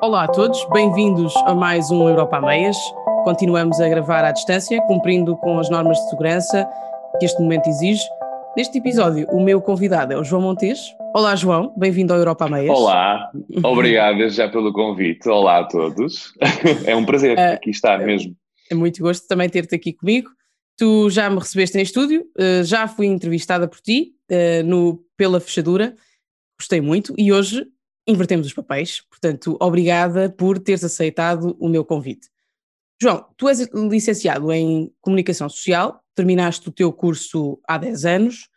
Olá a todos, bem-vindos a mais um Europa a Meias. Continuamos a gravar à distância, cumprindo com as normas de segurança que este momento exige. Neste episódio, o meu convidado é o João Montes. Olá, João, bem-vindo ao Europa a Meias. Olá, obrigado já pelo convite. Olá a todos. É um prazer uh, aqui estar mesmo. É muito gosto também ter-te aqui comigo. Tu já me recebeste em estúdio, uh, já fui entrevistada por ti uh, no Pela Fechadura, gostei muito e hoje invertemos os papéis, portanto, obrigada por teres aceitado o meu convite. João, tu és licenciado em Comunicação Social, terminaste o teu curso há 10 anos,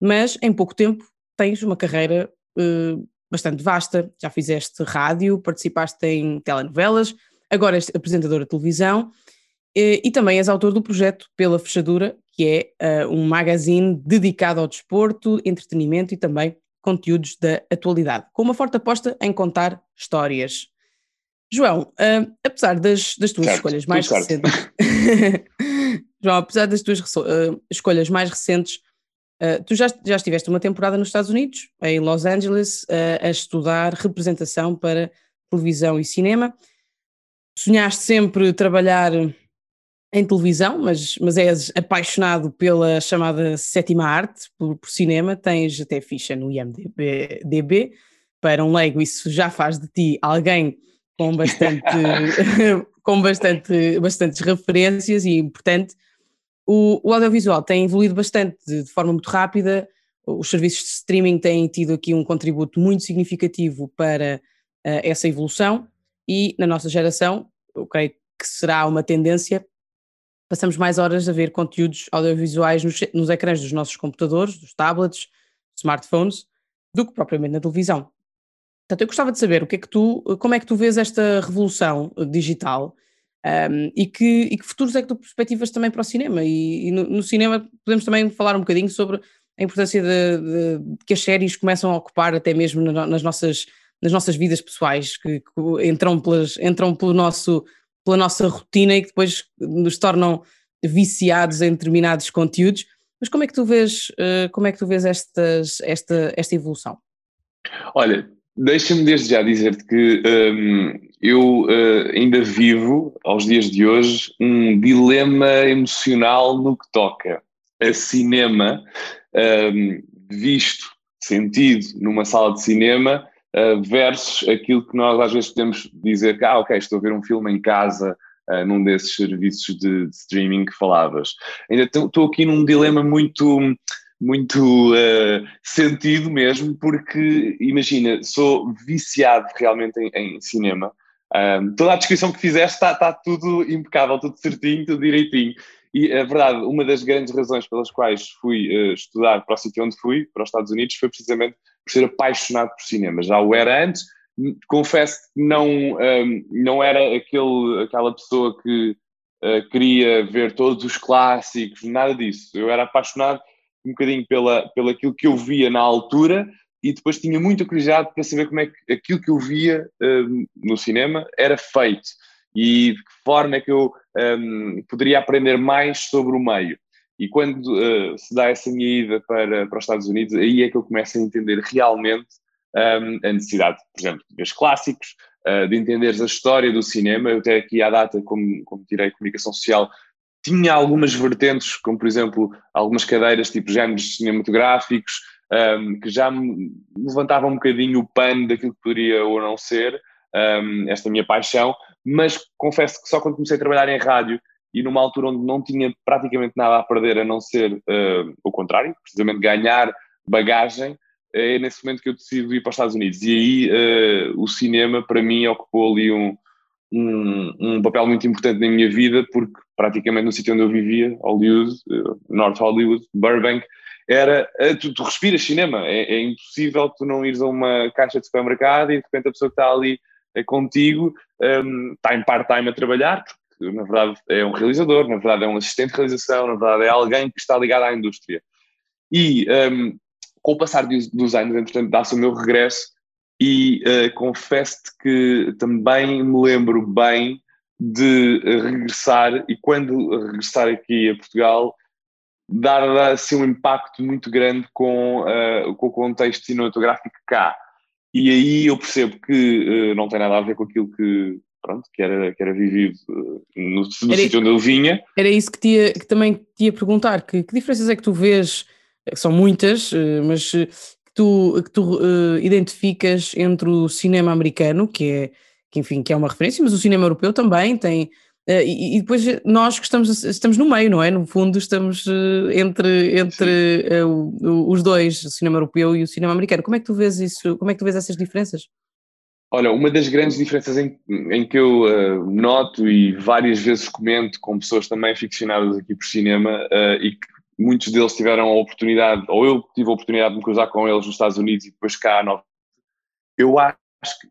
mas em pouco tempo tens uma carreira uh, bastante vasta. Já fizeste rádio, participaste em telenovelas, agora és apresentadora de televisão uh, e também és autor do projeto Pela Fechadura, que é uh, um magazine dedicado ao desporto, entretenimento e também conteúdos da atualidade, com uma forte aposta em contar histórias. João, uh, apesar das, das tuas certo, escolhas mais recentes, João, apesar das tuas uh, escolhas mais recentes, uh, tu já, já estiveste uma temporada nos Estados Unidos, em Los Angeles, a estudar representação para televisão e cinema. Sonhaste sempre trabalhar em televisão, mas, mas és apaixonado pela chamada sétima arte, por, por cinema, tens até ficha no IMDB. DB. Para um leigo, isso já faz de ti alguém com bastante, com bastante, bastantes referências e, portanto, o, o audiovisual tem evoluído bastante de, de forma muito rápida. Os serviços de streaming têm tido aqui um contributo muito significativo para uh, essa evolução e na nossa geração, eu creio que será uma tendência passamos mais horas a ver conteúdos audiovisuais nos, nos ecrãs dos nossos computadores, dos tablets, smartphones, do que propriamente na televisão. Portanto, eu gostava de saber o que é que tu, como é que tu vês esta revolução digital um, e, que, e que futuros é que tu perspectivas também para o cinema? E, e no, no, cinema podemos também falar um bocadinho sobre a importância de, de, que as séries começam a ocupar até mesmo nas nossas, nas nossas vidas pessoais, que, que entram, pelas, entram pelo nosso pela nossa rotina e que depois nos tornam viciados em determinados conteúdos. Mas como é que tu vês, uh, como é que tu vês estas, esta, esta evolução? Olha, deixa-me desde já dizer-te que um, eu uh, ainda vivo, aos dias de hoje, um dilema emocional no que toca a cinema, um, visto, sentido numa sala de cinema, uh, versus aquilo que nós às vezes podemos dizer que, ah, ok, estou a ver um filme em casa, uh, num desses serviços de, de, streaming que falavas. Ainda estou aqui num dilema muito muito uh, sentido mesmo, porque imagina, sou viciado realmente em, em cinema. Um, toda a descrição que fizeste está tá tudo impecável, tudo certinho, tudo direitinho. E a verdade, uma das grandes razões pelas quais fui uh, estudar para o sítio onde fui, para os Estados Unidos, foi precisamente por ser apaixonado por cinema. Já o era antes, confesso que não, um, não era aquele, aquela pessoa que uh, queria ver todos os clássicos, nada disso. Eu era apaixonado um bocadinho pela, pela aquilo que eu via na altura e depois tinha muita curiosidade para saber como é que aquilo que eu via um, no cinema era feito e de que forma é que eu um, poderia aprender mais sobre o meio. E quando uh, se dá essa minha ida para, para os Estados Unidos, aí é que eu começo a entender realmente um, a necessidade, por exemplo, de ver os clássicos, uh, de entenderes a história do cinema. Eu até aqui à data, como, como tirei comunicação social, tinha algumas vertentes, como por exemplo algumas cadeiras tipo géneros cinematográficos, um, que já me levantavam um bocadinho o pano daquilo que poderia ou não ser um, esta minha paixão, mas confesso que só quando comecei a trabalhar em rádio e numa altura onde não tinha praticamente nada a perder a não ser uh, o contrário, precisamente ganhar bagagem, é nesse momento que eu decido ir para os Estados Unidos. E aí uh, o cinema, para mim, ocupou ali um, um, um, papel muito importante na minha vida, porque praticamente no sítio onde eu vivia, Hollywood, uh, North Hollywood, Burbank, era, uh, tu, tu, respiras cinema, é, é, impossível tu não ires a uma caixa de supermercado e de repente a pessoa que está ali é contigo um, está em part-time a trabalhar, na verdade é um realizador, na verdade é um assistente de realização, na verdade é alguém que está ligado à indústria. E um, com o passar dos, anos, entretanto, dá-se o meu regresso e uh, confesso-te que também me lembro bem de regressar e quando regressar aqui a Portugal dar assim um impacto muito grande com, uh, com o contexto cinematográfico cá e aí eu percebo que uh, não tem nada a ver com aquilo que, pronto, que era, que era vivido uh, no, no sítio onde eu vinha. Era isso que, tia, que também te ia perguntar, que, que diferenças é que tu vês, são muitas, uh, mas que tu, que tu identificas entre o cinema americano, que é, que, enfim, que é uma referência, mas o cinema europeu também tem Uh, e, e, depois nós que estamos, estamos no meio, não é? No fundo, estamos uh, entre, entre uh, os dois, o cinema europeu e o cinema americano. Como é que tu vês isso? Como é que tu vês essas diferenças? Olha, uma das grandes diferenças em, em que eu noto e várias vezes comento com pessoas também aficionadas aqui por cinema e que muitos deles tiveram a oportunidade, ou eu tive a oportunidade de me cruzar com eles nos Estados Unidos e depois cá, no, eu acho que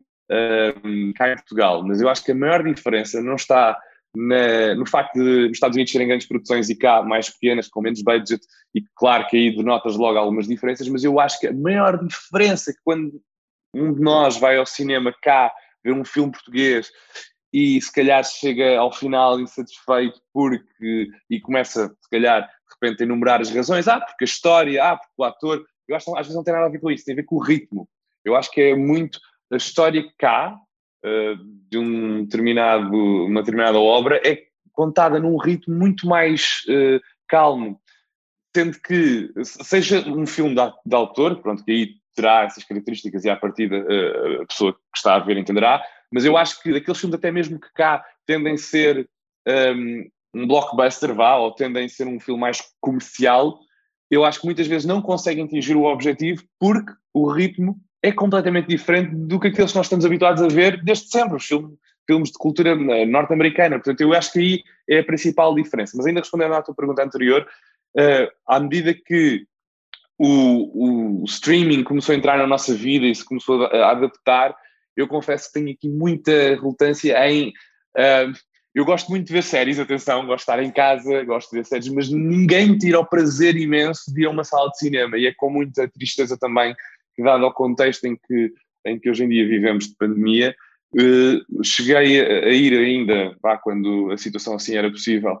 cá em Portugal, mas eu acho que a maior diferença não está na, no facto de nos Estados Unidos serem grandes produções e cá mais pequenas, com menos budget, e claro que aí denotas logo algumas diferenças, mas eu acho que a maior diferença que quando um de nós vai ao cinema cá ver um filme português e se calhar chega ao final insatisfeito porque e começa se calhar de repente a enumerar as razões, ah, porque a história, ah, porque o ator, eu acho que às vezes não tem nada a ver com isso, tem a ver com o ritmo. Eu acho que é muito a história cá uh, de um determinado, uma determinada obra é contada num ritmo muito mais uh, calmo, sendo que, seja um filme de, autor, pronto, que aí terá essas características e à partida uh, a pessoa que está a ver entenderá, mas eu acho que aqueles filmes até mesmo que cá tendem a ser um, ehm, um blockbuster, vá, ou tendem a ser um filme mais comercial, eu acho que muitas vezes não conseguem atingir o objetivo porque o ritmo é completamente diferente do que aqueles que nós estamos habituados a ver desde sempre, os filmes, filmes de cultura eh, norte-americana. Portanto, eu acho que aí é a principal diferença. Mas ainda respondendo à tua pergunta anterior, uh, à medida que o, o, streaming começou a entrar na nossa vida e se começou a, adaptar, eu confesso que tenho aqui muita relutância em. Uh, eu gosto muito de ver séries, atenção, gosto de estar em casa, gosto de ver séries, mas ninguém tira o prazer imenso de ir a uma sala de cinema e é com muita tristeza também dado ao contexto em que, em que hoje em dia vivemos de pandemia, uh, cheguei a, a, ir ainda, pá, quando a situação assim era possível,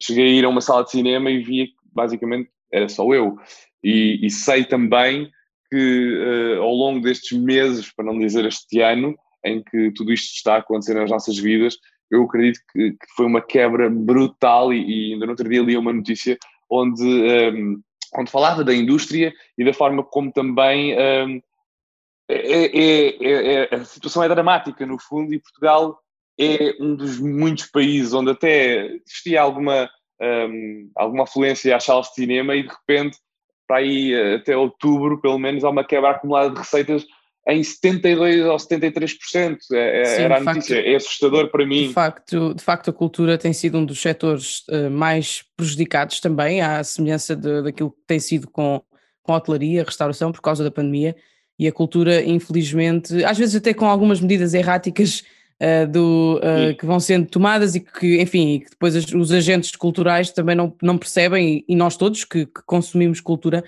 cheguei a ir a uma sala de cinema e que basicamente era só eu. E, e sei também que uh, ao longo destes meses, para não dizer este ano, em que tudo isto está a acontecer nas nossas vidas, eu acredito que, que foi uma quebra brutal e, e, ainda no outro dia li uma notícia onde um, ehm, onde falava da indústria e da forma como também um, é, é, é, é, a situação é dramática, no fundo, e Portugal é um dos muitos países onde até existia alguma, um, alguma afluência às salas de cinema e de repente, para aí até outubro, pelo menos, há uma quebra acumulada de receitas em 72% ou 73%. É, é, Sim, era a notícia, facto, é assustador para mim. De facto, de facto, a cultura tem sido um dos setores uh, mais prejudicados também, à semelhança de, daquilo que tem sido com, com a hotelaria, a restauração, por causa da pandemia. E a cultura, infelizmente, às vezes até com algumas medidas erráticas uh, do, uh, que vão sendo tomadas e que, enfim, que depois os, os agentes culturais também não, não percebem, e, e nós todos que, que consumimos cultura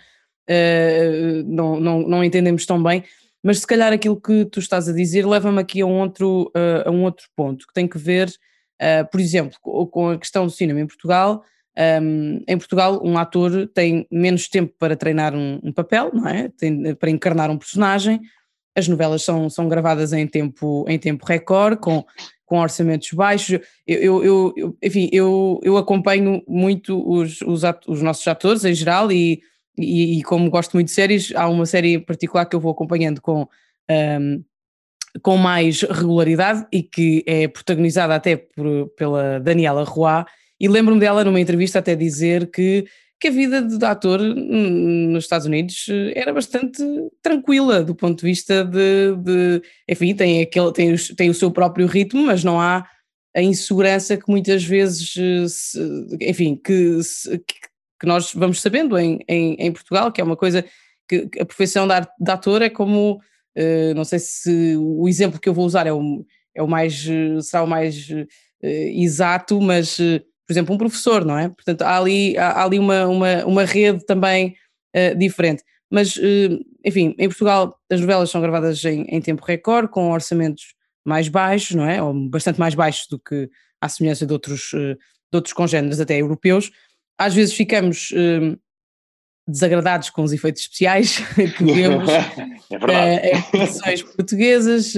não, não, não entendemos tão bem mas se calhar aquilo que tu estás a dizer leva-me aqui a um outro, uh, a um outro ponto, que tem que ver, uh, por exemplo, com a questão do cinema em Portugal. Um, em Portugal, um ator tem menos tempo para treinar um, um papel, não é? Tem, para encarnar um personagem. As novelas são, são gravadas em tempo, em tempo recorde, com, com orçamentos baixos. Eu, eu, eu enfim, eu, eu acompanho muito os, os, os nossos atores em geral e e, e, como gosto muito de séries, há uma série em particular que eu vou acompanhando com, um, com mais regularidade e que é protagonizada até por, pela Daniela Roy, e lembro-me dela numa entrevista até dizer que, que a vida de ator nos Estados Unidos era bastante tranquila do ponto de vista de, de enfim, tem, aquele, tem, tem o seu próprio ritmo, mas não há a insegurança que muitas vezes, enfim, que, que nós vamos sabendo em, em, em Portugal, que é uma coisa que, a profissão de, ator é como, uh, não sei se o exemplo que eu vou usar é o, é o mais, será o mais exato, mas, por exemplo, um professor, não é? Portanto, há ali, há, há ali uma, uma, uma rede também diferente. Mas, enfim, em Portugal as novelas são gravadas em, em tempo recorde, com orçamentos mais baixos, não é? Ou bastante mais baixos do que à semelhança de outros, de outros congêneres até europeus, às vezes ficamos, desagradados com os efeitos especiais que vemos é em produções portuguesas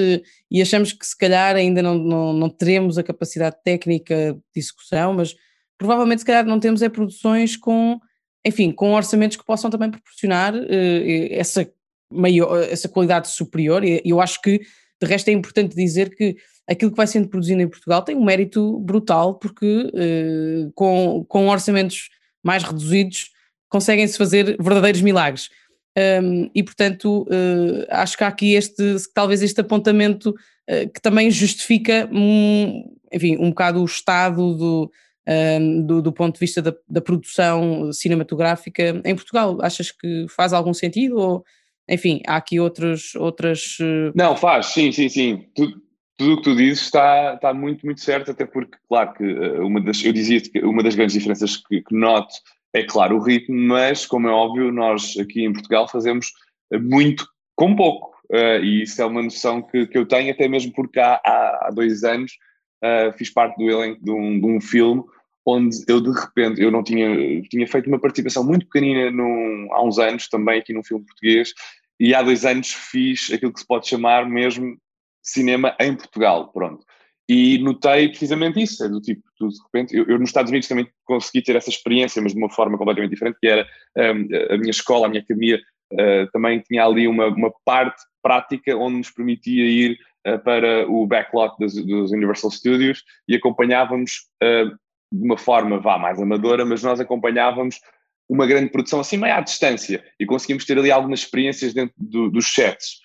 e achamos que se calhar ainda não, não, não teremos a capacidade técnica de execução, mas provavelmente se calhar não temos é produções com, enfim, com orçamentos que possam também proporcionar essa, maior, essa qualidade superior e eu acho que de resto é importante dizer que aquilo que vai sendo produzido em Portugal tem um mérito brutal porque com, com orçamentos mais reduzidos conseguem-se fazer verdadeiros milagres. Um, e portanto uh, acho que há aqui este, talvez este apontamento uh, que também justifica um, enfim, um bocado o estado do, um, do, do, ponto de vista da, da, produção cinematográfica em Portugal. Achas que faz algum sentido ou enfim, há aqui outros, outras... Uh... Não, faz, sim, sim, sim. Tudo, tudo o que tu dizes está, está muito, muito certo, até porque, claro, que uma das, eu dizia que uma das grandes diferenças que, que noto é claro o ritmo, mas como é óbvio, nós aqui em Portugal fazemos muito com pouco. Uh, e isso é uma noção que, que eu tenho, até mesmo porque há, há, há dois anos uh, fiz parte do elenco de um, de um filme onde eu de repente, eu não tinha, tinha feito uma participação muito pequenina num, há uns anos também aqui num filme português e há dois anos fiz aquilo que se pode chamar mesmo cinema em Portugal, pronto. E notei precisamente isso, é do tipo, tu, de repente, eu, eu, nos Estados Unidos também consegui ter essa experiência, mas de uma forma completamente diferente, que era um, a minha escola, a minha academia, uh, também tinha ali uma, uma parte prática onde nos permitia ir uh, para o backlot dos, dos, Universal Studios e acompanhávamos uh, de uma forma, vá, mais amadora, mas nós acompanhávamos uma grande produção assim meio à distância e conseguimos ter ali algumas experiências dentro do, dos sets.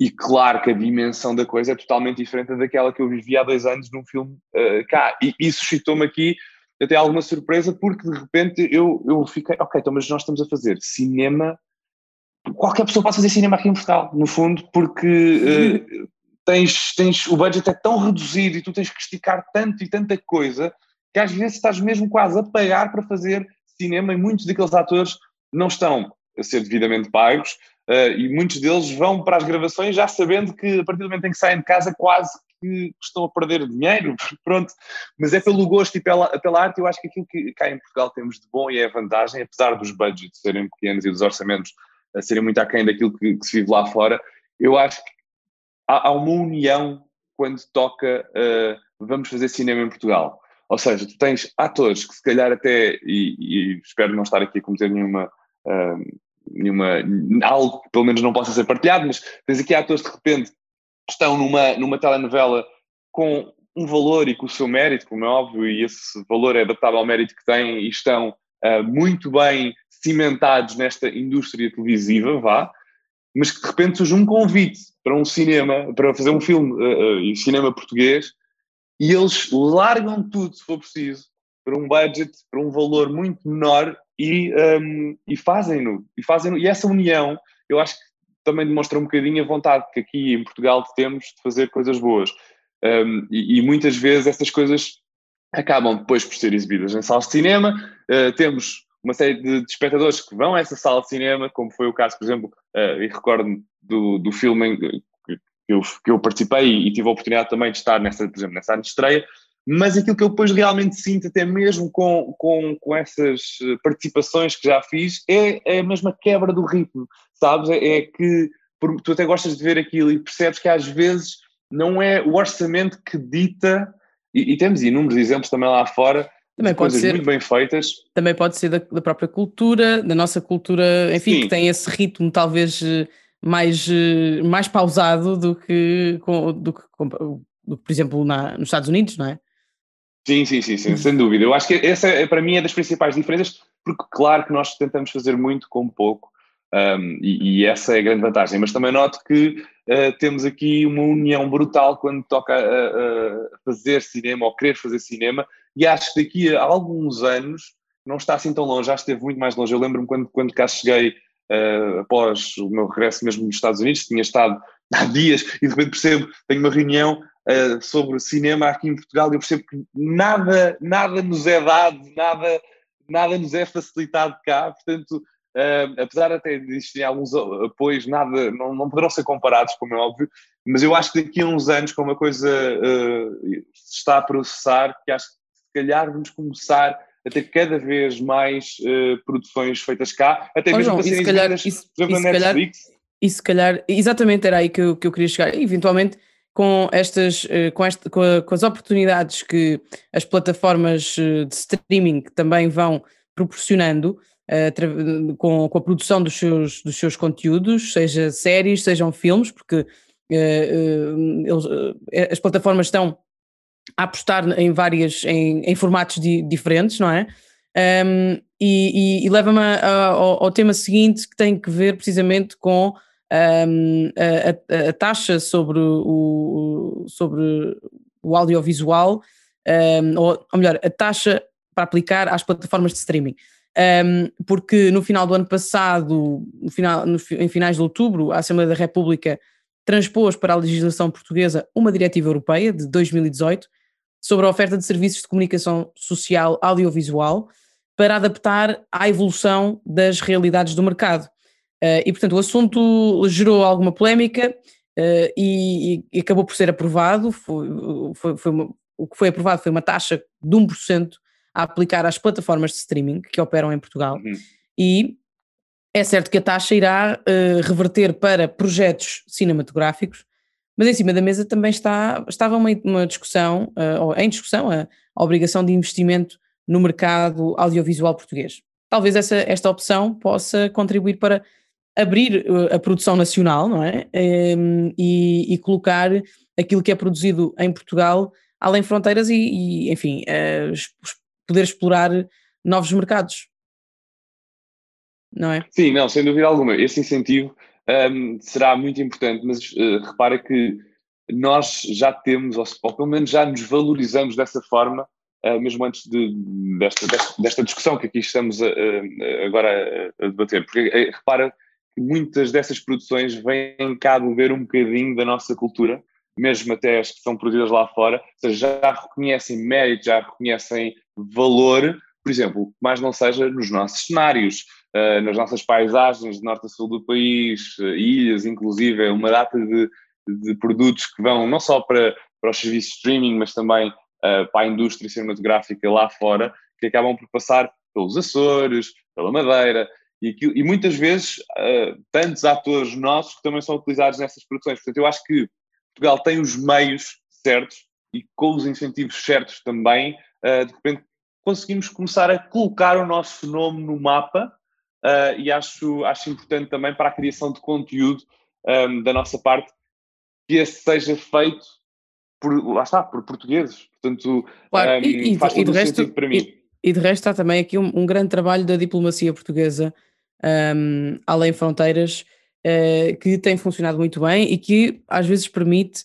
E claro que a dimensão da coisa é totalmente diferente daquela que eu vivi há dois anos num filme uh, cá. E isso suscitou-me aqui até alguma surpresa, porque de repente eu, eu fiquei, ok, então, mas nós estamos a fazer cinema. Qualquer pessoa pode fazer cinema aqui em Portugal, no fundo, porque uh, tens, tens, o budget é tão reduzido e tu tens que esticar tanto e tanta coisa que às vezes estás mesmo quase a pagar para fazer cinema e muitos daqueles atores não estão a ser devidamente pagos Uh, e muitos deles vão para as gravações já sabendo que a partir do momento em que saem de casa quase que estão a perder dinheiro, pronto, mas é pelo gosto e pela, pela arte, eu acho que aquilo que cá em Portugal temos de bom e é a vantagem, apesar dos budgets serem pequenos e dos orçamentos a serem muito aquém daquilo que, que se vive lá fora, eu acho que há, há uma união quando toca uh, vamos fazer cinema em Portugal. Ou seja, tu tens atores que se calhar até, e, e espero não estar aqui a cometer nenhuma uh, nenhuma, algo que pelo menos não possa ser partilhado, mas tens aqui atores de repente que estão numa, numa telenovela com um valor e com o seu mérito, como é óbvio, e esse valor é adaptável ao mérito que têm e estão uh, muito bem cimentados nesta indústria televisiva, vá, mas que de repente surge um convite para um cinema, para fazer um filme uh, uh, cinema português, e eles largam tudo, se for preciso, para um budget, para um valor muito menor e, um, e fazem-no. E, fazem e essa união, eu acho que também demonstra um bocadinho a vontade que aqui em Portugal temos de fazer coisas boas. Um, e, e, muitas vezes essas coisas acabam depois por ser exibidas em salas de cinema. Uh, temos uma série de, de, espectadores que vão a essa sala de cinema, como foi o caso, por exemplo, uh, e recordo do, do filme que eu, que eu participei e, e, tive a oportunidade também de estar nessa, por exemplo, nessa estreia, mas aquilo que eu depois realmente sinto, até mesmo com, com, com essas eh, participações que já fiz, é, é a mesma quebra do ritmo, sabes? É, é que por, tu até gostas de ver aquilo e percebes que às vezes não é o orçamento que dita, e, e temos inúmeros exemplos também lá fora, também pode ser muito bem feitas. Também pode ser da, da própria cultura, da nossa cultura, enfim, Sim. que tem esse ritmo talvez eh, mais, eh, mais pausado do que, do que, do que por exemplo, na, nos Estados Unidos, não é? Sim, sim, sim, sim, sem dúvida. Eu acho que essa, é, para mim, é das principais diferenças, porque, claro, que nós tentamos fazer muito com pouco, um, e, e, essa é a grande vantagem. Mas também noto que uh, temos aqui uma união brutal quando toca fazer cinema ou querer fazer cinema, e acho que daqui a alguns anos não está assim tão longe, já esteve muito mais longe. Eu lembro-me quando, quando cá cheguei, uh, após o meu regresso mesmo nos Estados Unidos, tinha estado há dias e de repente percebo, tenho uma reunião uh, sobre cinema aqui em Portugal e eu percebo que nada, nada nos é dado, nada, nada nos é facilitado cá, portanto, uh, apesar até de existirem alguns apoios, nada, não, não poderão ser comparados, como é óbvio, mas eu acho que daqui a uns anos, como a coisa uh, se está a processar, que acho que se calhar vamos começar a ter cada vez mais uh, produções feitas cá, até mesmo para serem calhar, isso, por exemplo, na Netflix. Calhar, e se calhar, exatamente era aí que eu, que eu queria chegar, eventualmente com estas, uh, com, esta, com, a, com, as oportunidades que as plataformas uh, de streaming também vão proporcionando, com, com, a produção dos seus, dos seus conteúdos, seja séries, sejam filmes, porque eles, as plataformas estão a apostar em várias, em, em formatos di, diferentes, não é? Um, e, e, e leva-me ao, ao, tema seguinte que tem que ver precisamente com um, a, a, taxa sobre o, sobre o audiovisual, um, ou, ou, melhor, a taxa para aplicar às plataformas de streaming. porque no final do ano passado, no final, no, em finais de outubro, a Assembleia da República transpôs para a legislação portuguesa uma diretiva europeia de 2018 sobre a oferta de serviços de comunicação social audiovisual para adaptar à evolução das realidades do mercado. Uh, e, portanto, o assunto gerou alguma polémica uh, e, e, acabou por ser aprovado. Foi, foi, foi uma, o que foi aprovado foi uma taxa de 1% a aplicar às plataformas de streaming que operam em Portugal. Uhum. E é certo que a taxa irá uh, reverter para projetos cinematográficos mas em cima da mesa também está, estava uma, uma discussão, ou em discussão, a, a, obrigação de investimento no mercado audiovisual português. Talvez essa, esta opção possa contribuir para abrir uh, a produção nacional, não é? Um, e, e, colocar aquilo que é produzido em Portugal além fronteiras e, e enfim, uh, poder explorar novos mercados. Não é? Sim, não, sem dúvida alguma. Esse incentivo um, será muito importante, mas uh, repara que nós já temos, ou, ou, pelo menos já nos valorizamos dessa forma, uh, mesmo antes de, desta, desta, desta, discussão que aqui estamos a, a, agora a, debater. Porque uh, repara muitas dessas produções vêm cá beber um bocadinho da nossa cultura, mesmo até as que são produzidas lá fora, ou seja, já reconhecem mérito, já reconhecem valor, por exemplo, mais não seja nos nossos cenários. Uh, nas nossas paisagens de norte a sul do país, uh, ilhas, inclusive, uma data de, de, produtos que vão não só para, para os serviços de streaming, mas também uh, para a indústria cinematográfica lá fora, que acabam por passar pelos Açores, pela Madeira, e, aquilo, e muitas vezes tantos atores nossos que também são utilizados nessas produções. Portanto, eu acho que Portugal tem os meios certos e com os incentivos certos também, de repente conseguimos começar a colocar o nosso nome no mapa uh, e acho, acho importante também para a criação de conteúdo um, da nossa parte que esse seja feito por, lá está, por portugueses. Portanto, claro, um, e, faz e, todo e resto, para mim. E, e, de resto há também aqui um, um grande trabalho da diplomacia portuguesa um, além fronteiras uh, que tem funcionado muito bem e que às vezes permite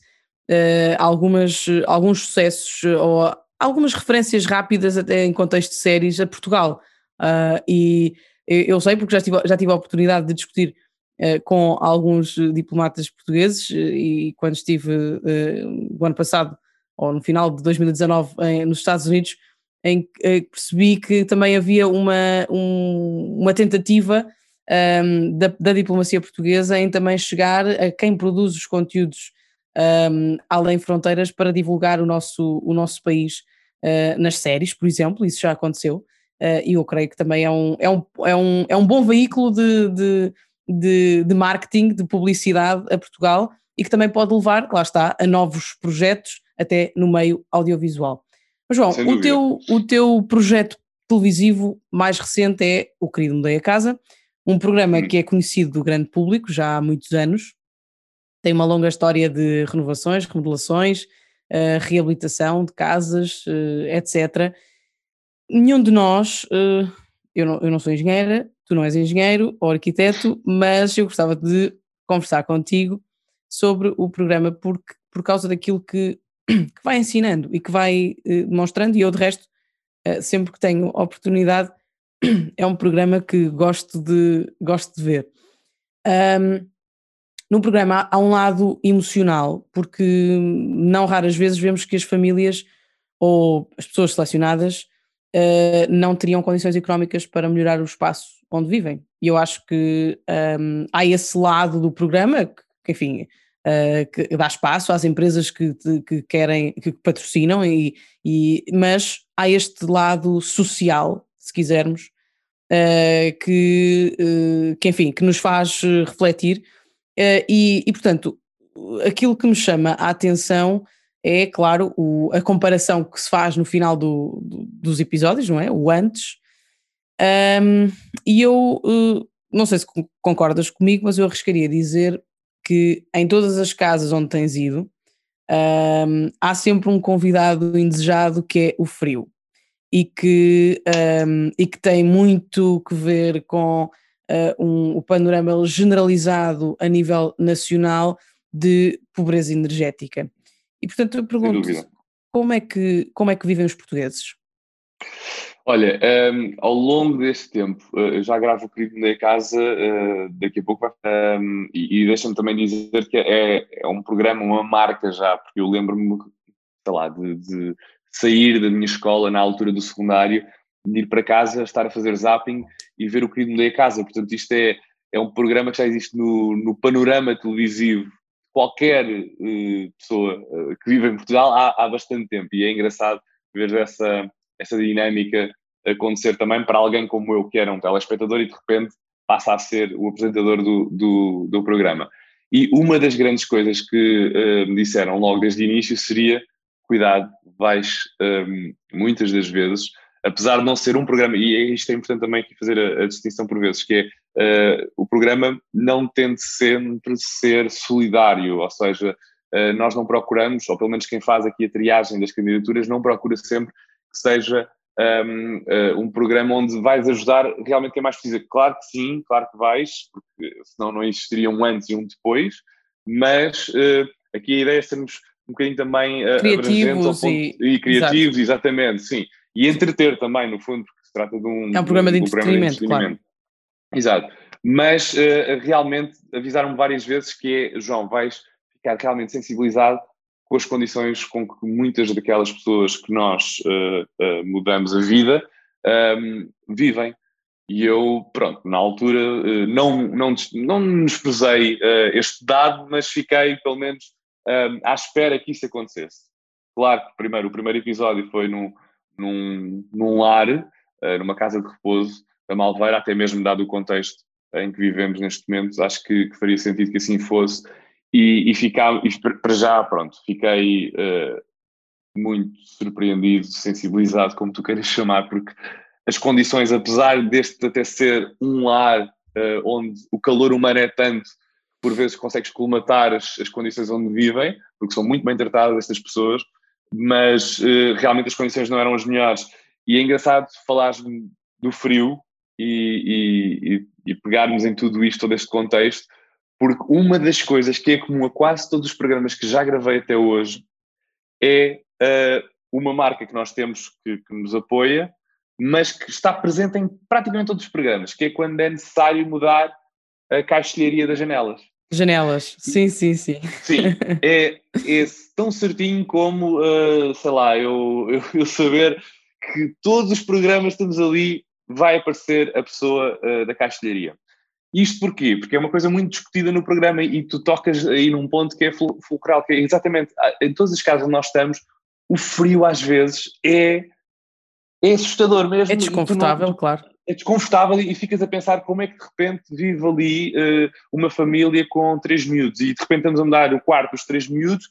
uh, algumas, alguns sucessos ou algumas referências rápidas até em contexto de séries a Portugal. Uh, e eu sei porque já tive, já tive a oportunidade de discutir uh, com alguns diplomatas portugueses uh, e quando estive uh, o ano passado, ou no final de 2019, em, nos Estados Unidos, em que percebi que também havia uma, um, uma tentativa um, da, da, diplomacia portuguesa em também chegar a quem produz os conteúdos um, além fronteiras para divulgar o nosso, o nosso país nas séries, por exemplo, isso já aconteceu. Uh, e eu creio que também é um, é um, é um, é um bom veículo de, de, de, de marketing, de publicidade a Portugal e que também pode levar, lá está, a novos projetos até no meio audiovisual. Mas João, o teu, o teu projeto televisivo mais recente é O Querido Mudei a Casa, um programa hum. que é conhecido do grande público já há muitos anos, tem uma longa história de renovações, remodelações, uh, reabilitação de casas, uh, etc nenhum de nós, uh, eu, não, eu não sou engenheira, tu não és engenheiro ou arquiteto, mas eu gostava de conversar contigo sobre o programa porque, por causa daquilo que, que vai ensinando e que vai demonstrando, e eu de resto, uh, sempre que tenho oportunidade, é um programa que gosto de, gosto de ver. Um, no programa há um lado emocional, porque não raras vezes vemos que as famílias ou as pessoas selecionadas uh, não teriam condições económicas para melhorar o espaço onde vivem. E eu acho que um, há esse lado do programa, que, enfim, uh, que dá espaço às empresas que, que querem, que patrocinam, e, e, mas há este lado social, se quisermos, uh, que, uh, que, enfim, que nos faz refletir. e, e, portanto, aquilo que me chama a atenção é, claro, o, a comparação que se faz no final do, do, dos episódios, não é? O antes. Um, e eu uh, não sei se concordas comigo, mas eu arriscaria dizer que em todas as casas onde tens ido, um, há sempre um convidado indesejado que é o frio e que, um, e que tem muito que ver com uh, um, o panorama generalizado a nível nacional de pobreza energética. E portanto eu pergunto como é que como é que vivem os portugueses? Olha, um, ehm, ao longo deste tempo, uh, já gravo o Querido da Casa, uh, daqui a pouco. Um, ehm, e, e deixa-me também dizer que é, é, um programa, uma marca já, porque eu lembro-me, sei lá, de, de, sair da minha escola na altura do secundário, de ir para casa, estar a fazer zapping e ver o Querido da Casa. Portanto, isto é, é um programa que já existe no, no panorama televisivo qualquer uh, pessoa que vive em Portugal há, há bastante tempo e é engraçado ver essa, essa dinâmica acontecer também para alguém como eu, que era um telespectador e de repente passa a ser o apresentador do, do, do programa. E uma das grandes coisas que uh, me disseram logo desde o início seria: cuidado, vais um, muitas das vezes, apesar de não ser um programa, e isto é importante também aqui fazer a, a distinção por vezes, que é uh, o programa não tende sempre ser solidário, ou seja, uh, nós não procuramos, ou pelo menos quem faz aqui a triagem das candidaturas, não procura sempre que seja um, uh, um programa onde vais ajudar realmente quem mais precisa. Claro que sim, claro que vais, porque senão não existiria um antes e um depois, mas aqui a ideia é sermos um bocadinho também criativos ponto, e, e, criativos, Exato. exatamente, sim. E entreter também, no fundo, porque se trata de um, é um programa de, um, entretenimento, de entretenimento, claro. Exato. Mas uh, realmente avisaram-me várias vezes que é, João, vais ficar realmente sensibilizado com as condições com que muitas daquelas pessoas que nós uh, uh, mudamos a vida um, ehm, vivem. E eu, pronto, na altura não, não, não desprezei este dado, mas fiquei, pelo menos, ehm, à espera que isso acontecesse. Claro que primeiro, o primeiro episódio foi num, num, num lar, numa casa de repouso, da Malveira, até mesmo dado o contexto em que vivemos neste momento, acho que, que faria sentido que assim fosse. E, e, para já, pronto, fiquei uh, muito surpreendido, sensibilizado, como tu queres chamar, porque as condições, apesar deste até ser um lar uh, onde o calor humano é tanto, por vezes consegues colmatar as, as, condições onde vivem, porque são muito bem tratadas estas pessoas, mas uh, realmente as condições não eram as melhores. E é engraçado falares do frio, e, e, e pegarmos em tudo isto, todo este contexto, porque uma das coisas que é comum a quase todos os programas que já gravei até hoje é uh, uma marca que nós temos que, que, nos apoia, mas que está presente em praticamente todos os programas, que é quando é necessário mudar a caixilharia das janelas. Janelas, sim, sim, sim. Sim, é, é tão certinho como, uh, sei lá, eu, eu, eu saber que todos os programas estamos ali vai aparecer a pessoa uh, da caixilharia. Isto porquê? Porque é uma coisa muito discutida no programa e tu tocas aí num ponto que é fulcral, que é exatamente, ah, em todos os casos onde nós estamos, o frio às vezes é, é assustador mesmo. É desconfortável, não, claro. É desconfortável e ficas a pensar como é que de repente vive ali uh, uma família com três miúdos e de repente estamos a mudar o quarto dos três miúdos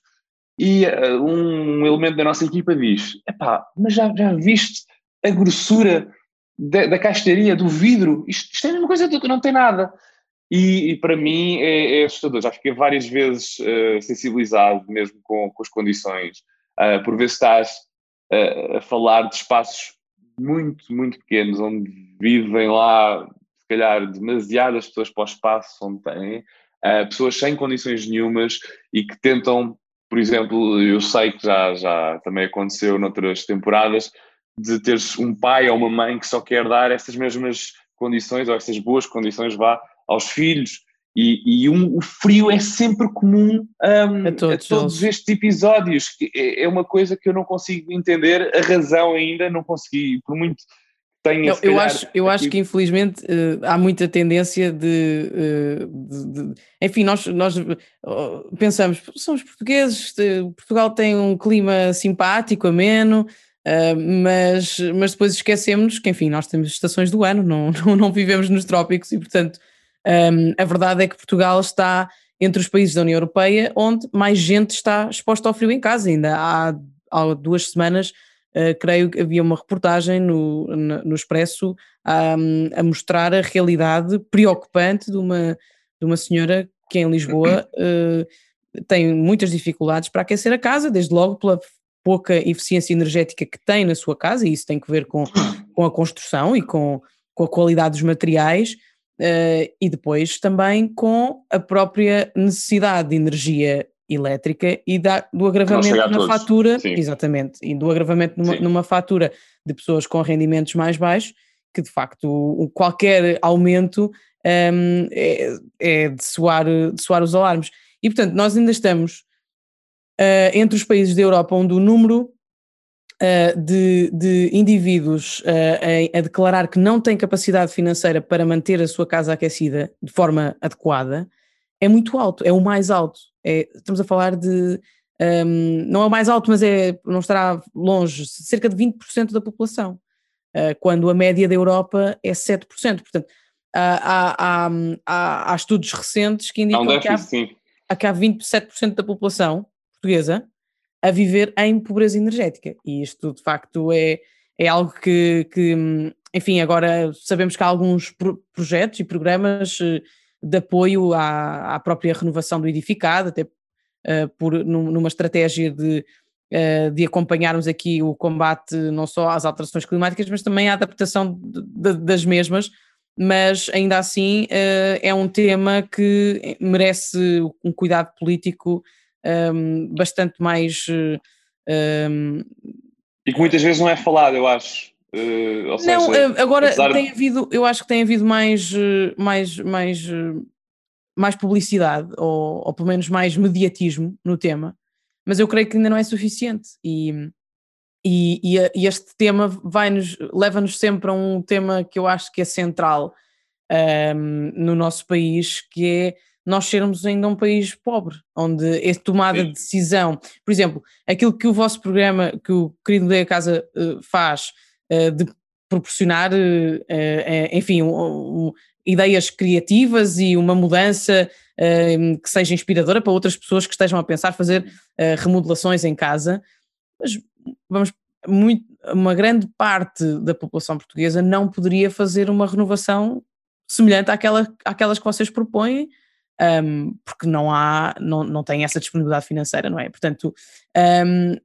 e uh, um elemento da nossa equipa diz, epá, mas já, já viste a grossura da, da caixaria, do vidro, isto, isto é a mesma coisa, não tem nada. E, e para mim é, é, assustador. Já fiquei várias vezes uh, sensibilizado mesmo com, com as condições. Uh, por vezes estás uh, a falar de espaços muito, muito pequenos, onde vivem lá, se calhar, demasiadas pessoas para o espaço onde têm, pessoas sem condições nenhumas e que tentam, por exemplo, eu sei que já, já também aconteceu noutras temporadas, de teres um pai ou uma mãe que só quer dar essas mesmas condições ou essas boas condições vá aos filhos e, e um, o frio é sempre comum um, a todos, a todos estes episódios é, é uma coisa que eu não consigo entender a razão ainda não consegui por muito tenha. Não, eu, acho, eu acho que infelizmente uh, há muita tendência de, uh, de, de, Enfim, nós, nós uh, pensamos, somos portugueses, Portugal tem um clima simpático, ameno. Mas, mas depois esquecemos que, enfim, nós temos estações do ano, não, não, não vivemos nos trópicos e, portanto, um, a verdade é que Portugal está entre os países da União Europeia onde mais gente está exposta ao frio em casa. Ainda há, há duas semanas Uh, creio que havia uma reportagem no, no Expresso a, a, mostrar a realidade preocupante de uma, de uma senhora que em Lisboa uh, tem muitas dificuldades para aquecer a casa, desde logo pela pouca eficiência energética que tem na sua casa, e isso tem que ver com, com a construção e com, com a qualidade dos materiais, uh, e depois também com a própria necessidade de energia elétrica e da, do agravamento na todos. fatura, Sim. exatamente, e do agravamento numa, numa, fatura de pessoas com rendimentos mais baixos, que de facto qualquer aumento um, é, é, de, soar, de soar os alarmes. E portanto, nós ainda estamos uh, entre os países da Europa onde o número uh, de, de, indivíduos uh, a, a declarar que não têm capacidade financeira para manter a sua casa aquecida de forma adequada é muito alto, é o mais alto. É, estamos a falar de. Um, não é o mais alto, mas é, não estará longe, cerca de 20% da população, quando a média da Europa é 7%. Portanto, há, há, há, há estudos recentes que indicam que, há, que há 27% da população portuguesa a viver em pobreza energética. E isto, de facto, é, é algo que, que enfim, agora sabemos que há alguns pro projetos e programas eh, de apoio à, à própria renovação do edificado, até uh, por, numa estratégia de, uh, de acompanharmos aqui o combate não só às alterações climáticas, mas também à adaptação de, de, das mesmas, mas ainda assim é um tema que merece um cuidado político um, bastante mais... Um, ehm, e que muitas vezes não é falado, eu acho. Uh, não, seja, agora tem havido, eu acho que tem havido mais, eh, mais, mais, eh, mais publicidade, ou, ou pelo menos mais mediatismo no tema, mas eu creio que ainda não é suficiente. E, e, e este tema vai-nos, leva-nos sempre a um tema que eu acho que é central um, no nosso país, que é nós sermos ainda um país pobre, onde é tomada de decisão. Por exemplo, aquilo que o vosso programa, que o querido da Casa uh, faz, eh, de proporcionar, eh, eh, enfim, um, um, ideias criativas e uma mudança que seja inspiradora para outras pessoas que estejam a pensar fazer remodelações em casa. Mas vamos muito, uma grande parte da população portuguesa não poderia fazer uma renovação semelhante àquela, àquelas que vocês propõem, um, porque não há, não, não tem essa disponibilidade financeira, não é? Portanto, um,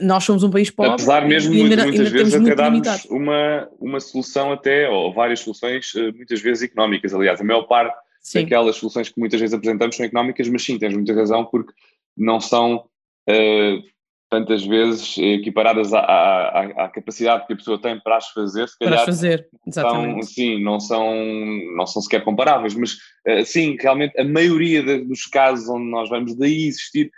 nós somos um país pobre. Apesar mesmo de muitas, muitas vezes até darmos uma, uma solução até, ou várias soluções, eh, muitas vezes económicas. Aliás, a maior parte sim. daquelas soluções que muitas vezes apresentamos são económicas, mas sim, tens muita razão, porque não são uh, tantas vezes equiparadas à, à, à, capacidade que a pessoa tem para as fazer, se calhar. Para as fazer, exatamente. São, sim, não são, não são sequer comparáveis, mas uh, sim, realmente a maioria dos casos onde nós vamos daí existir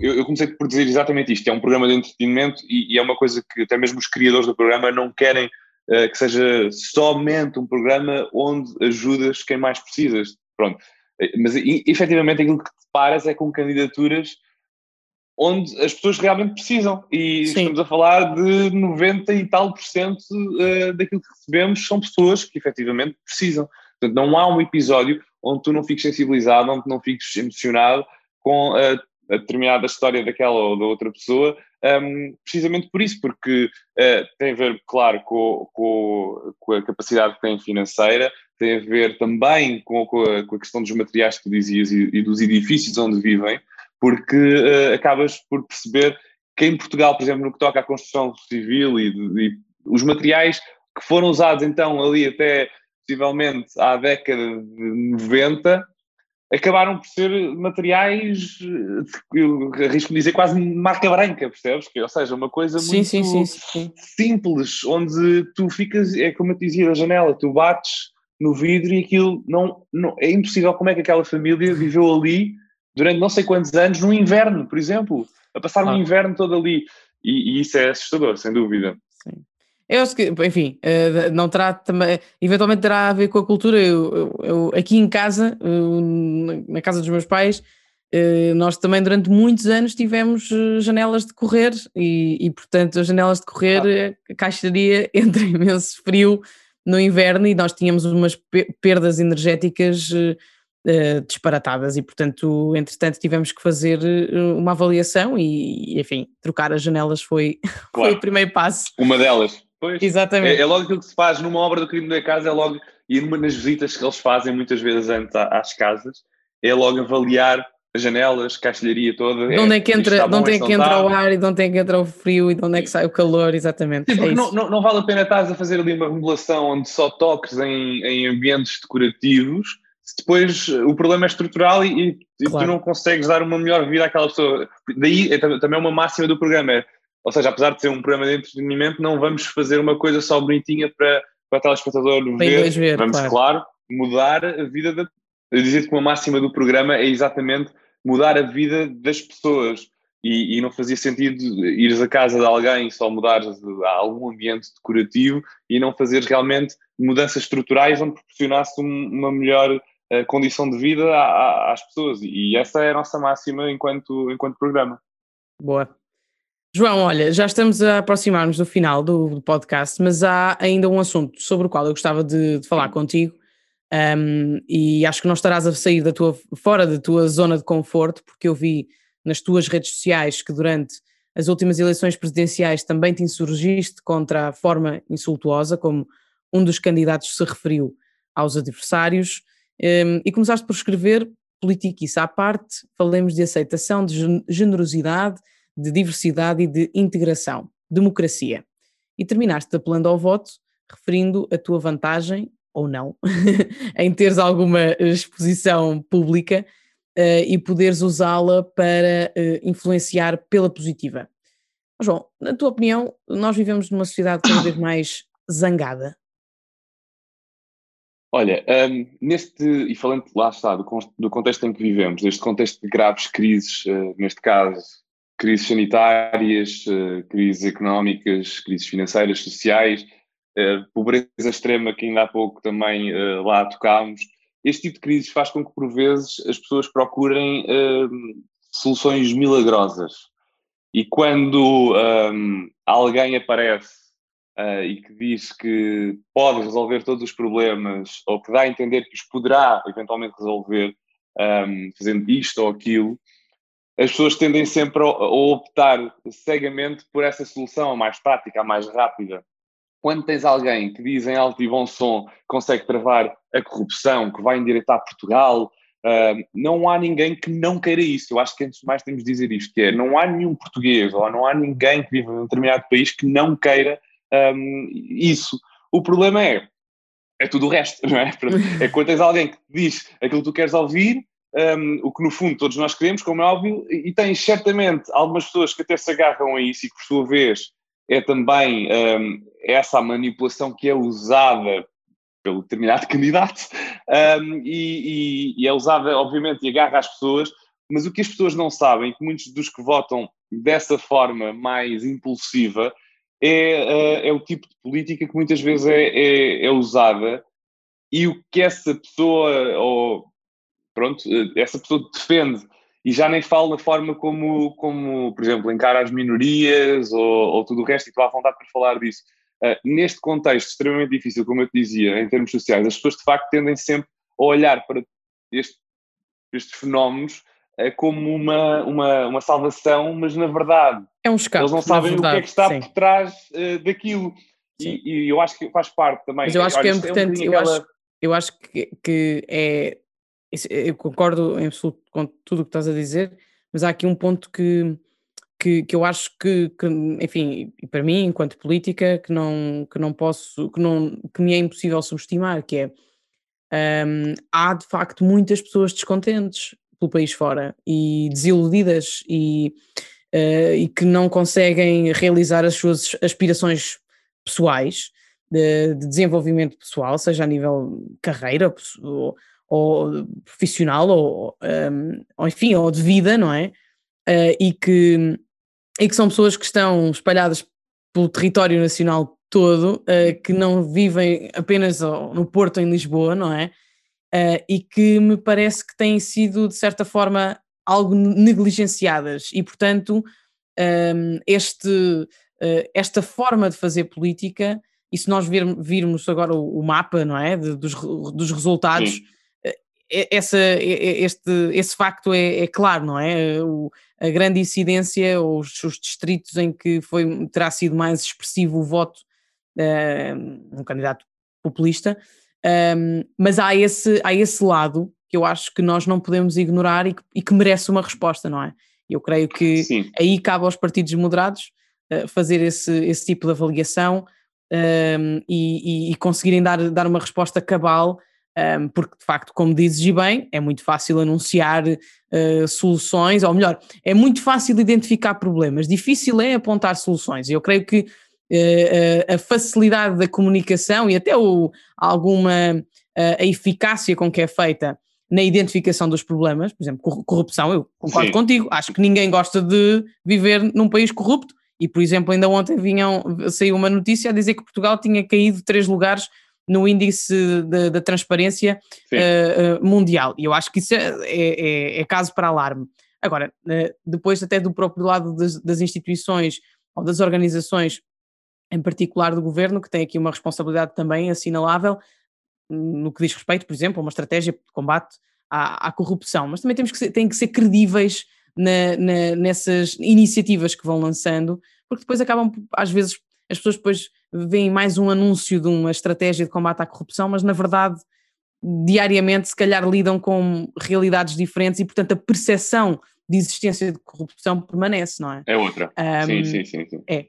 eu, eu, comecei por dizer exatamente isto, é um programa de entretenimento e, e, é uma coisa que até mesmo os criadores do programa não querem uh, que seja somente um programa onde ajudas quem mais precisas, pronto. Eh, mas e, efetivamente aquilo que te paras é com candidaturas onde as pessoas realmente precisam e Sim. estamos a falar de 90 e tal por cento uh, daquilo que recebemos são pessoas que efetivamente precisam. Portanto, não há um episódio onde tu não fiques sensibilizado, onde não fiques emocionado com uh, a determinada história daquela ou da outra pessoa, um, precisamente por isso, porque uh, tem a ver, claro, com, com, com, a capacidade que tem financeira, tem a ver também com, com, a, a, questão dos materiais que tu dizias e, e dos edifícios onde vivem, porque uh, acabas por perceber que em Portugal, por exemplo, no que toca à construção civil e, e os materiais que foram usados então ali até possivelmente à década de 90, acabaram por ser materiais, eu arrisco dizer, quase marca branca, percebes? Que, ou seja, uma coisa sim, muito sim, sim, simples, onde tu ficas, é como eu te dizia da janela, tu bates no vidro e aquilo não, não é impossível como é que aquela família viveu ali durante não sei quantos anos, no inverno, por exemplo, a passar ah. um inverno todo ali. E, e, isso é assustador, sem dúvida. Sim. Eu acho que, enfim, eh, não terá também, eventualmente terá a ver com a cultura. Eu, eu, eu aqui em casa, na casa dos meus pais, eh, nós também durante muitos anos tivemos eh, janelas de correr e, e portanto, as janelas de correr, ah. a caixaria entra imenso frio no inverno e nós tínhamos umas perdas energéticas uh, disparatadas e, portanto, entretanto, tivemos que fazer uh, uma avaliação e, enfim, trocar as janelas foi, claro. foi o primeiro passo. Uma delas. Pois. Exatamente. É, é, logo aquilo que se faz numa obra do crime da casa, é logo ir nas visitas que eles fazem muitas vezes antes às casas, é logo avaliar as janelas, caixilharia toda. De onde é, é que entra, de onde é que entra o ar e de onde é que entra o frio e de onde é que sai o calor, exatamente. Sim, é não, não, não, vale a pena estar a fazer ali uma remodelação onde só toques em, em ambientes decorativos depois o problema é estrutural e, e claro. tu não consegues dar uma melhor vida àquela pessoa. Daí é também uma máxima do programa. É, ou seja, apesar de ser um programa de entretenimento, não vamos fazer uma coisa só bonitinha para, para o telespectador ver. ver. Vamos, claro. claro. mudar a vida da. Eu dizer que uma máxima do programa é exatamente mudar a vida das pessoas. E, e, não fazia sentido ires à casa de alguém só mudares a algum ambiente decorativo e não fazeres realmente mudanças estruturais onde proporcionasse um, uma melhor condição de vida às pessoas. E essa é a nossa máxima enquanto, enquanto programa. Boa. João, olha, já estamos a aproximar-nos do final do, podcast, mas há ainda um assunto sobre o qual eu gostava de, de falar contigo. Um, e acho que não estarás a sair da tua, fora da tua zona de conforto, porque eu vi nas tuas redes sociais que durante as últimas eleições presidenciais também te insurgiste contra a forma insultuosa como um dos candidatos se referiu aos adversários. Um, e começaste por escrever Politiquice à parte, falemos de aceitação, de generosidade, de diversidade e de integração, democracia. E terminaste apelando ao voto, referindo a tua vantagem, ou não, em teres alguma exposição pública uh, e poderes usá-la para uh, influenciar pela positiva. João, na tua opinião, nós vivemos numa sociedade cada vez mais zangada? Olha, um, neste, e falando lá está, do, do, contexto em que vivemos, deste contexto de graves crises, uh, neste caso, crises sanitárias, uh, crises económicas, crises financeiras, sociais, uh, pobreza extrema que ainda há pouco também lá tocámos, este tipo de crises faz com que, por vezes, as pessoas procurem hum, soluções milagrosas. E quando um, alguém aparece uh, e que diz que pode resolver todos os problemas ou que dá a entender que os poderá eventualmente resolver um, fazendo isto ou aquilo, as pessoas tendem sempre a, a optar cegamente por essa solução, a mais prática, a mais rápida. Quando tens alguém que diz em alto e bom som que consegue travar a corrupção, que vai endireitar Portugal, Uh, não há ninguém que não queira isso. Eu acho que antes de mais temos de dizer isto, que é, não há nenhum português ou não há ninguém que vive num determinado país que não queira um, isso. O problema é, é tudo o resto, não é? É quando tens alguém que diz aquilo que tu queres ouvir, um, o que no fundo todos nós queremos, como é óbvio, e tens certamente algumas pessoas que até se agarram a isso e que por sua vez é também um, essa a manipulação que é usada pelo determinado candidato um, e, e, e, é usada, obviamente, e agarra as pessoas, mas o que as pessoas não sabem, que muitos dos que votam dessa forma mais impulsiva, é, é, é o tipo de política que muitas vezes é, é, é, usada e o que essa pessoa, ou pronto, essa pessoa defende e já nem falo na forma como, como por exemplo, encara as minorias ou, ou tudo o resto, e estou à vontade para falar disso. Uh, neste contexto extremamente difícil, como eu te dizia, em termos sociais, as pessoas de facto tendem sempre a olhar para este, estes fenómenos como uma, uma, uma salvação, mas na verdade é um escape. Eles não sabem verdade, o que é que está sim. por trás uh, daquilo. E, e, eu acho que faz parte também. Mas eu acho Olha, que é importante, é um eu, aquela... acho, eu acho que, que é. Eu concordo em absoluto com tudo o que estás a dizer, mas há aqui um ponto que, que, que eu acho que, que, enfim, para mim, enquanto política, que não, que não posso, que, não, que me é impossível subestimar, que é um, há de facto muitas pessoas descontentes pelo país fora e desiludidas e uh, e que não conseguem realizar as suas aspirações pessoais de, de desenvolvimento pessoal, seja a nível carreira ou, ou profissional ou, um, ehm, ou, enfim, ou de vida, não é? Uh, e, que, e que são pessoas que estão espalhadas pelo território nacional todo, uh, que não vivem apenas no Porto, em Lisboa, não é? Uh, e que me parece que têm sido, de certa forma, algo negligenciadas. E, portanto, um, ehm, este, uh, esta forma de fazer política, e se nós vir, virmos agora o, o mapa, não é? De, dos, dos resultados. Sim essa, este, esse facto é, é, claro, não é? O, a grande incidência, os, os, distritos em que foi, terá sido mais expressivo o voto uh, um candidato populista, um, mas há esse, há esse lado que eu acho que nós não podemos ignorar e que, e que merece uma resposta, não é? Eu creio que Sim. aí cabe aos partidos moderados uh, fazer esse, esse tipo de avaliação um, e, e, e conseguirem dar, dar uma resposta cabal um, porque de facto, como dizes e bem, é muito fácil anunciar uh, soluções, ou melhor, é muito fácil identificar problemas, difícil é apontar soluções. Eu creio que a facilidade da comunicação e até o, alguma uh, a eficácia com que é feita na identificação dos problemas, por exemplo, corrupção, eu concordo Sim. contigo, acho que ninguém gosta de viver num país corrupto, e por exemplo, ainda ontem vinham, saiu uma notícia a dizer que Portugal tinha caído três lugares no índice da transparência uh, uh, mundial. E eu acho que isso é, é, é, caso para alarme. Agora, uh, depois até do próprio lado das, das, instituições ou das organizações, em particular do governo, que tem aqui uma responsabilidade também assinalável no que diz respeito, por exemplo, a uma estratégia de combate à, à corrupção, mas também temos que ser, têm que ser credíveis na, na, nessas iniciativas que vão lançando, porque depois acabam, às vezes, as pessoas depois veem mais um anúncio de uma estratégia de combate à corrupção, mas na verdade diariamente se calhar lidam com realidades diferentes e portanto a percepção de existência de corrupção permanece, não é? É outra. Um, sim, sim, sim, sim. É.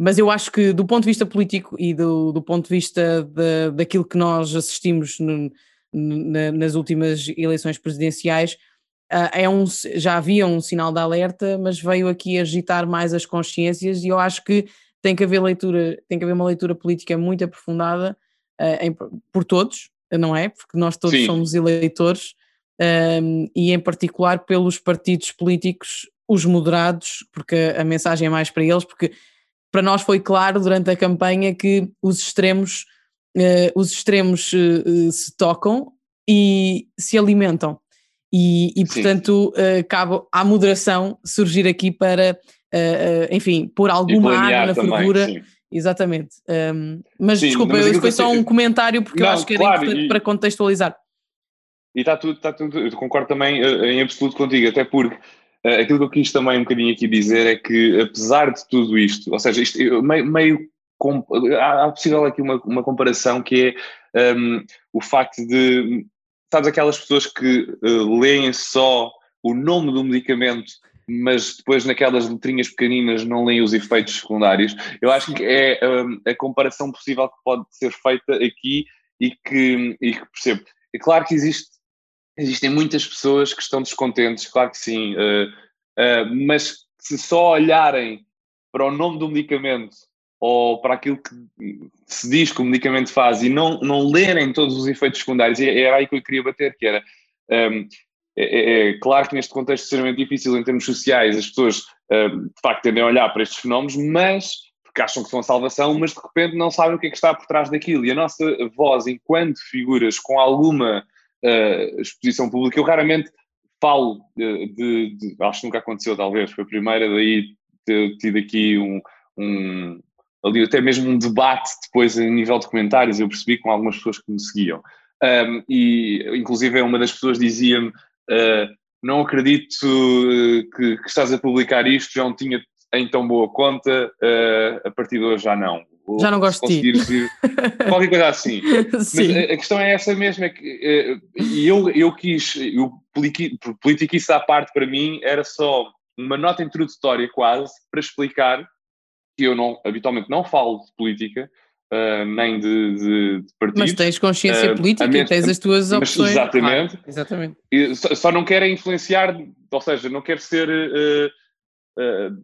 Mas eu acho que do ponto de vista político e do, do ponto de vista de, daquilo que nós assistimos no, na, nas últimas eleições presidenciais, uh, é um, já havia um sinal de alerta, mas veio aqui agitar mais as consciências e eu acho que tem que haver leitura, tem que haver uma leitura política muito aprofundada uh, em, por todos, não é? Porque nós todos Sim. somos eleitores um, ehm, e em particular pelos partidos políticos, os moderados, porque a, a mensagem é mais para eles, porque para nós foi claro durante a campanha que os extremos, uh, os extremos uh, se tocam e se alimentam. E, e portanto, uh, cabe à moderação surgir aqui para enfim, pôr alguma água na também, fervura. Sim. Exatamente. Um, mas sim, desculpa, foi só um comentário porque não, eu acho que era claro, importante e, para contextualizar. E está tudo, está tudo, eu concordo também em absoluto contigo, até porque aquilo que eu quis também um bocadinho aqui dizer é que, apesar de tudo isto, ou seja, isto, meio, meio há, há possível aqui uma, uma comparação que é um, o facto de, sabes, aquelas pessoas que uh, leem só o nome do medicamento mas depois naquelas letrinhas pequeninas não leem os efeitos secundários. Eu acho que é um, a comparação possível que pode ser feita aqui e que, e que percebo. É claro que existe, existem muitas pessoas que estão descontentes, claro que sim, uh, uh, mas se só olharem para o nome do medicamento ou para aquilo que se diz que o medicamento faz e não, não lerem todos os efeitos secundários, era é aí que eu queria bater, que era um, é, é, é, claro que neste contexto extremamente difícil em termos sociais, as pessoas uh, de facto tendem a olhar para estes fenómenos, mas porque acham que são a salvação, mas de repente não sabem o que é que está por trás daquilo. E a nossa voz, enquanto figuras com alguma uh, exposição pública, eu raramente falo de, de, de, Acho que nunca aconteceu, talvez, foi a primeira, daí ter tido aqui um, um ali até mesmo um debate depois a nível de comentários, eu percebi com algumas pessoas que me seguiam. Um, e inclusive uma das pessoas dizia-me Uh, não acredito eh, que, que, estás a publicar isto, já não tinha em tão boa conta, uh, a partir de hoje já não. Vou já não gosto de ti. qualquer coisa assim. Sim. Mas a, a, questão é essa mesmo, é que uh, eu, eu quis, eu, politiquice à parte para mim era só uma nota introdutória quase para explicar que eu não, habitualmente não falo de política, uh, nem de, de, de, partidos. Mas tens consciência uh, política e tens as tuas opções. exatamente. Ah, exatamente. E só, só, não quero influenciar, ou seja, não quero ser uh,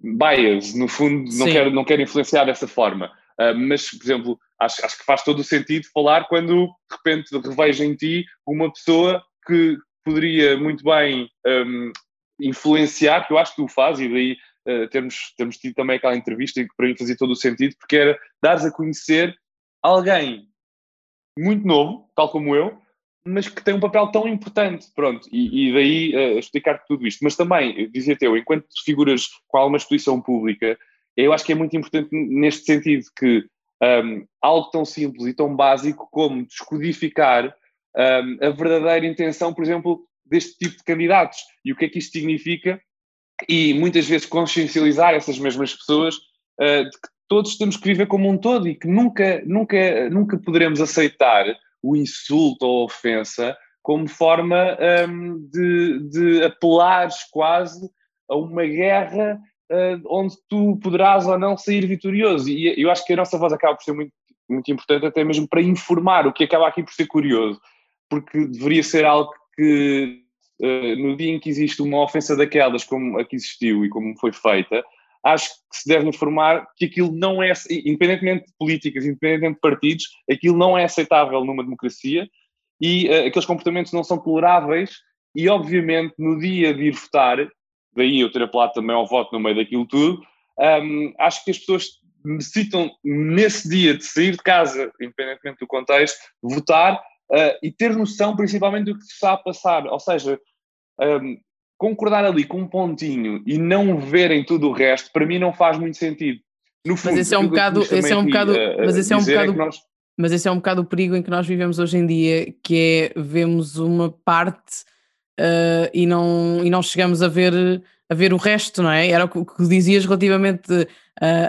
bias, no fundo, não quero, não quero influenciar dessa forma. Mas, por exemplo, acho, acho que faz todo o sentido falar quando de repente revejo em ti uma pessoa que poderia muito bem um, influenciar, que eu acho que tu fazes, e daí uh, termos, termos tido também aquela entrevista que para mim fazia todo o sentido, porque era dares a conhecer alguém muito novo, tal como eu, mas que tem um papel tão importante, pronto, e, e daí uh, explicar tudo isto. Mas também, dizia-te eu, enquanto figuras com alguma exposição pública, eu acho que é muito importante neste sentido que um, algo tão simples e tão básico como descodificar um, a verdadeira intenção, por exemplo, deste tipo de candidatos e o que é que isto significa e muitas vezes consciencializar essas mesmas pessoas uh, de que todos temos que viver como um todo e que nunca, nunca, nunca poderemos aceitar o insulto ou a ofensa como forma um, de, de apelares quase a uma guerra uh, onde tu poderás ou não sair vitorioso. E eu acho que a nossa voz acaba por ser muito, muito importante, até mesmo para informar, o que acaba aqui por ser curioso, porque deveria ser algo que uh, no dia em que existe uma ofensa daquelas, como a que existiu e como foi feita, acho que se deve informar que aquilo não é, independentemente de políticas, independentemente de partidos, aquilo não é aceitável numa democracia e uh, aqueles comportamentos não são toleráveis e, obviamente, no dia de ir votar, daí eu ter apelado também ao voto no meio daquilo tudo, um, acho que as pessoas necessitam, nesse dia de sair de casa, independentemente do contexto, votar uh, e ter noção principalmente do que está a passar. Ou seja, um, concordar ali com um pontinho e não verem tudo o resto, para mim não faz muito sentido. No fundo, mas esse é um bocado, esse é um bocado, mas esse é um bocado, é mas esse é um bocado o perigo em que nós vivemos hoje em dia, que é vemos uma parte uh, e, não, e não chegamos a ver, a ver o resto, não é? Era o que, que dizias relativamente uh,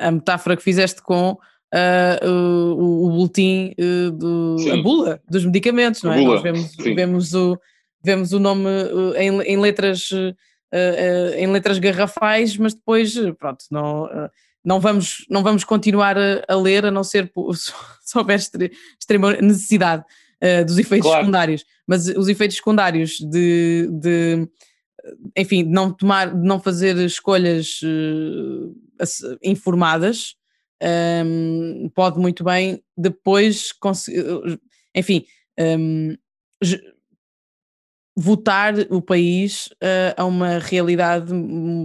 a metáfora que fizeste com uh, o, o boletim, do, a bula dos medicamentos, não é? Nós vemos, vemos, o, vemos o nome em, em letras. em letras garrafais, mas depois, pronto, não, não, vamos, não vamos continuar a, a ler a não ser se houver extrema necessidade uh, dos efeitos claro. secundários, mas os efeitos secundários de, de enfim, de não tomar, de não fazer escolhas uh, informadas, um, ehm, pode muito bem depois, enfim, um, ehm, votar o país uh, a uma realidade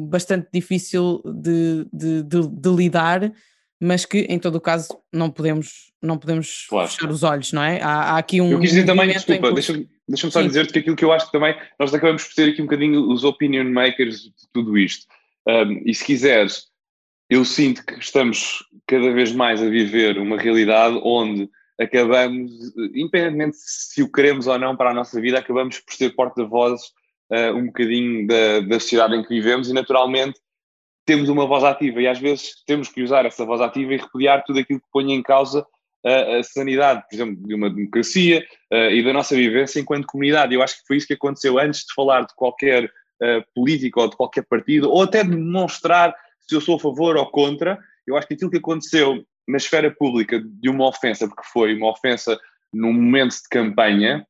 bastante difícil de, de, de, de lidar mas que em todo o caso não podemos, não podemos claro. fechar os olhos, não é? Há, há aqui um. Eu quis dizer também, desculpa, que... deixa-me deixa só dizer-te que aquilo que eu acho que também nós acabamos por ter aqui um bocadinho os opinion makers de tudo isto. Um, e se quiseres, eu sinto que estamos cada vez mais a viver uma realidade onde acabamos, independentemente se o queremos ou não para a nossa vida, acabamos por ser porta-vozes uh, um bocadinho da, da sociedade em que vivemos e naturalmente temos uma voz ativa e às vezes temos que usar essa voz ativa e repudiar tudo aquilo que põe em causa a, a sanidade, por exemplo, de uma democracia uh, e da nossa vivência enquanto comunidade. Eu acho que foi isso que aconteceu antes de falar de qualquer uh, político ou de qualquer partido, ou até de demonstrar se eu sou a favor ou contra. Eu acho que aquilo que aconteceu na esfera pública de uma ofensa, porque foi uma ofensa num momento de campanha,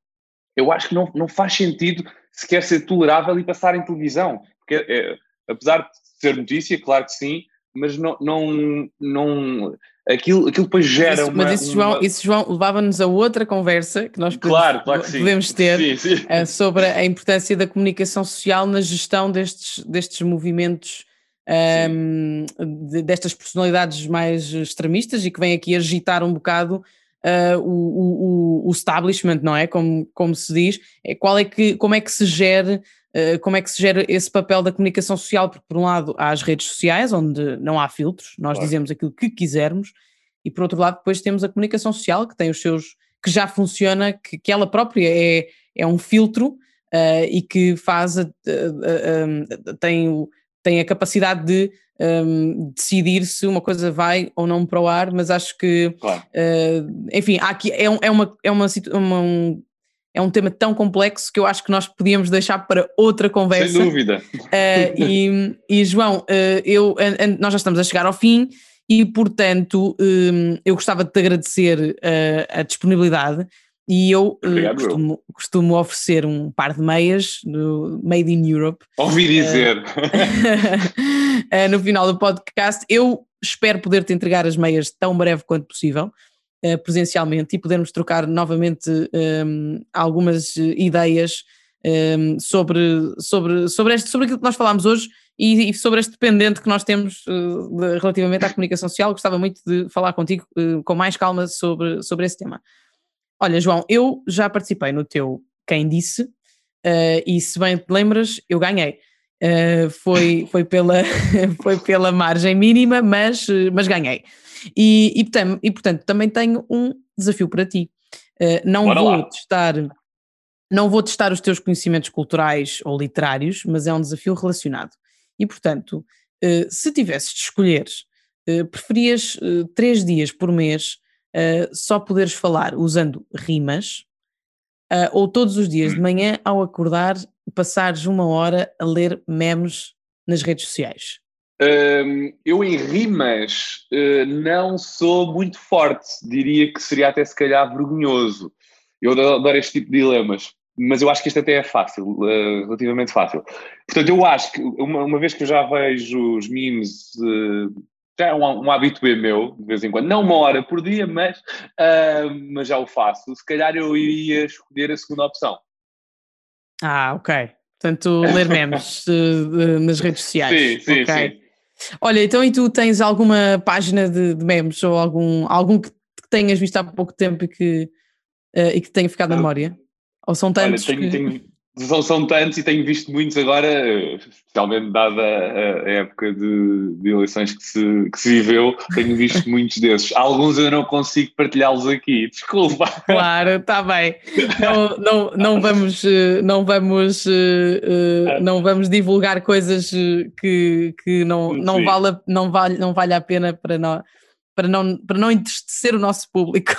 eu acho que não, não faz sentido sequer ser tolerável e passar em televisão. Porque, é, apesar de ser notícia, claro que sim, mas não, não, não aquilo, aquilo depois gera isso, uma. Mas isso, João, uma... isso, João levava-nos a outra conversa que nós claro, claro que podemos ter sim, sim. Uh, sobre a importância da comunicação social na gestão destes, destes movimentos. Um, de, destas personalidades mais extremistas e que vêm aqui agitar um bocado uh, o, o, o, establishment, não é? Como, como se diz, é, qual é que, como é que se gere eh, como é que se gera esse papel da comunicação social? Porque, por um lado, há as redes sociais, onde não há filtros, nós claro. dizemos aquilo que quisermos, e por outro lado, depois temos a comunicação social, que tem os seus. que já funciona, que, que ela própria é, é um filtro uh, e que faz. A, a, a, tem, tem a capacidade de um, decidir se uma coisa vai ou não para o ar, mas acho que, claro. uh, enfim, há aqui é, é, uma, é uma, uma, um, é um tema tão complexo que eu acho que nós podíamos deixar para outra conversa. Sem dúvida. Uh, e, e, João, uh, eu, uh, nós já estamos a chegar ao fim e, portanto, um, eu gostava de te agradecer a disponibilidade e eu costumo, costumo, oferecer um par de meias do Made in Europe. Ouvi dizer. no final do podcast. Eu espero poder te entregar as meias tão breve quanto possível. Uh, presencialmente e podermos trocar novamente um, ehm, algumas ideias um, ehm, sobre, sobre, sobre, este, sobre aquilo que nós falámos hoje e, e sobre este dependente que nós temos uh, de, relativamente à comunicação social. Gostava muito de falar contigo uh, com mais calma sobre, sobre esse tema. Olha, João, eu já participei no teu Quem Disse, uh, e se bem te lembras, eu ganhei. foi, foi, pela, foi pela margem mínima, mas, mas ganhei. E, e, portanto, e portanto também tenho um desafio para ti. não Bora vou lá. testar não vou testar os teus conhecimentos culturais ou literários, mas é um desafio relacionado. E, portanto, eh, se tivesses de escolher, eh, preferias três dias por mês só poderes falar usando rimas, ou todos os dias de manhã, ao acordar, passares uma hora a ler memes nas redes sociais? Um, eu em rimas uh, não sou muito forte, diria que seria até se calhar vergonhoso. Eu adoro este tipo de dilemas mas eu acho que isto até é fácil, uh, relativamente fácil. Portanto, eu acho que, uma, uma vez que eu já vejo os memes, uh, já é um, um hábito meu, de vez em quando, não uma hora por dia, mas, uh, mas já o faço. Se calhar eu iria escolher a segunda opção. Ah, ok. Portanto, ler memes nas redes sociais. Sim, sim, okay. sim. Olha, então e tu tens alguma página de, de memes ou algum, algum que tenhas visto há pouco tempo e que, uh, e que tenha ficado na memória? Ou são tantos? Olha, tenho, que... tenho, são, são tantos e tenho visto muitos agora, especialmente dada a, a época de, de, eleições que se, que se viveu, tenho visto muitos desses. Alguns eu não consigo partilhá-los aqui, desculpa. Claro, está bem. Não, não, não vamos, eh, não vamos, eh, eh, não vamos divulgar coisas que, que não, não, vale, não, vale, não vale a pena para não, para não, para não entristecer o nosso público.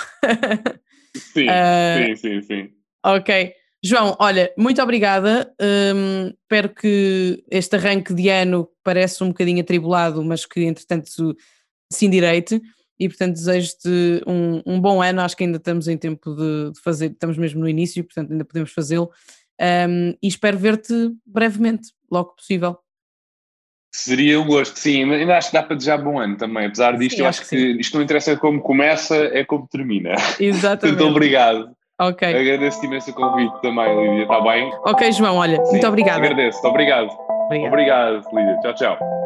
Sim, uh, sim, sim, sim. Ok. João, olha, muito obrigada. Um, espero que este arranque de ano parece um bocadinho atribulado, mas que entretanto se endireite. E portanto desejo-te um, um, bom ano. Acho que ainda estamos em tempo de, de fazer, estamos mesmo no início, portanto ainda podemos fazê-lo. Um, e espero ver-te brevemente, logo possível. Seria um gosto, sim, ainda acho que dá para desejar bom ano também. Apesar disto, sim, eu acho que, que isto não interessa como começa, é como termina. Exatamente. Muito obrigado. Ok. Agradeço imenso o convite também, Lídia, está bem? Ok, João, olha, Sim, muito obrigada. Agradeço, obrigado. Obrigado. Obrigado, Lídia. Tchau, tchau.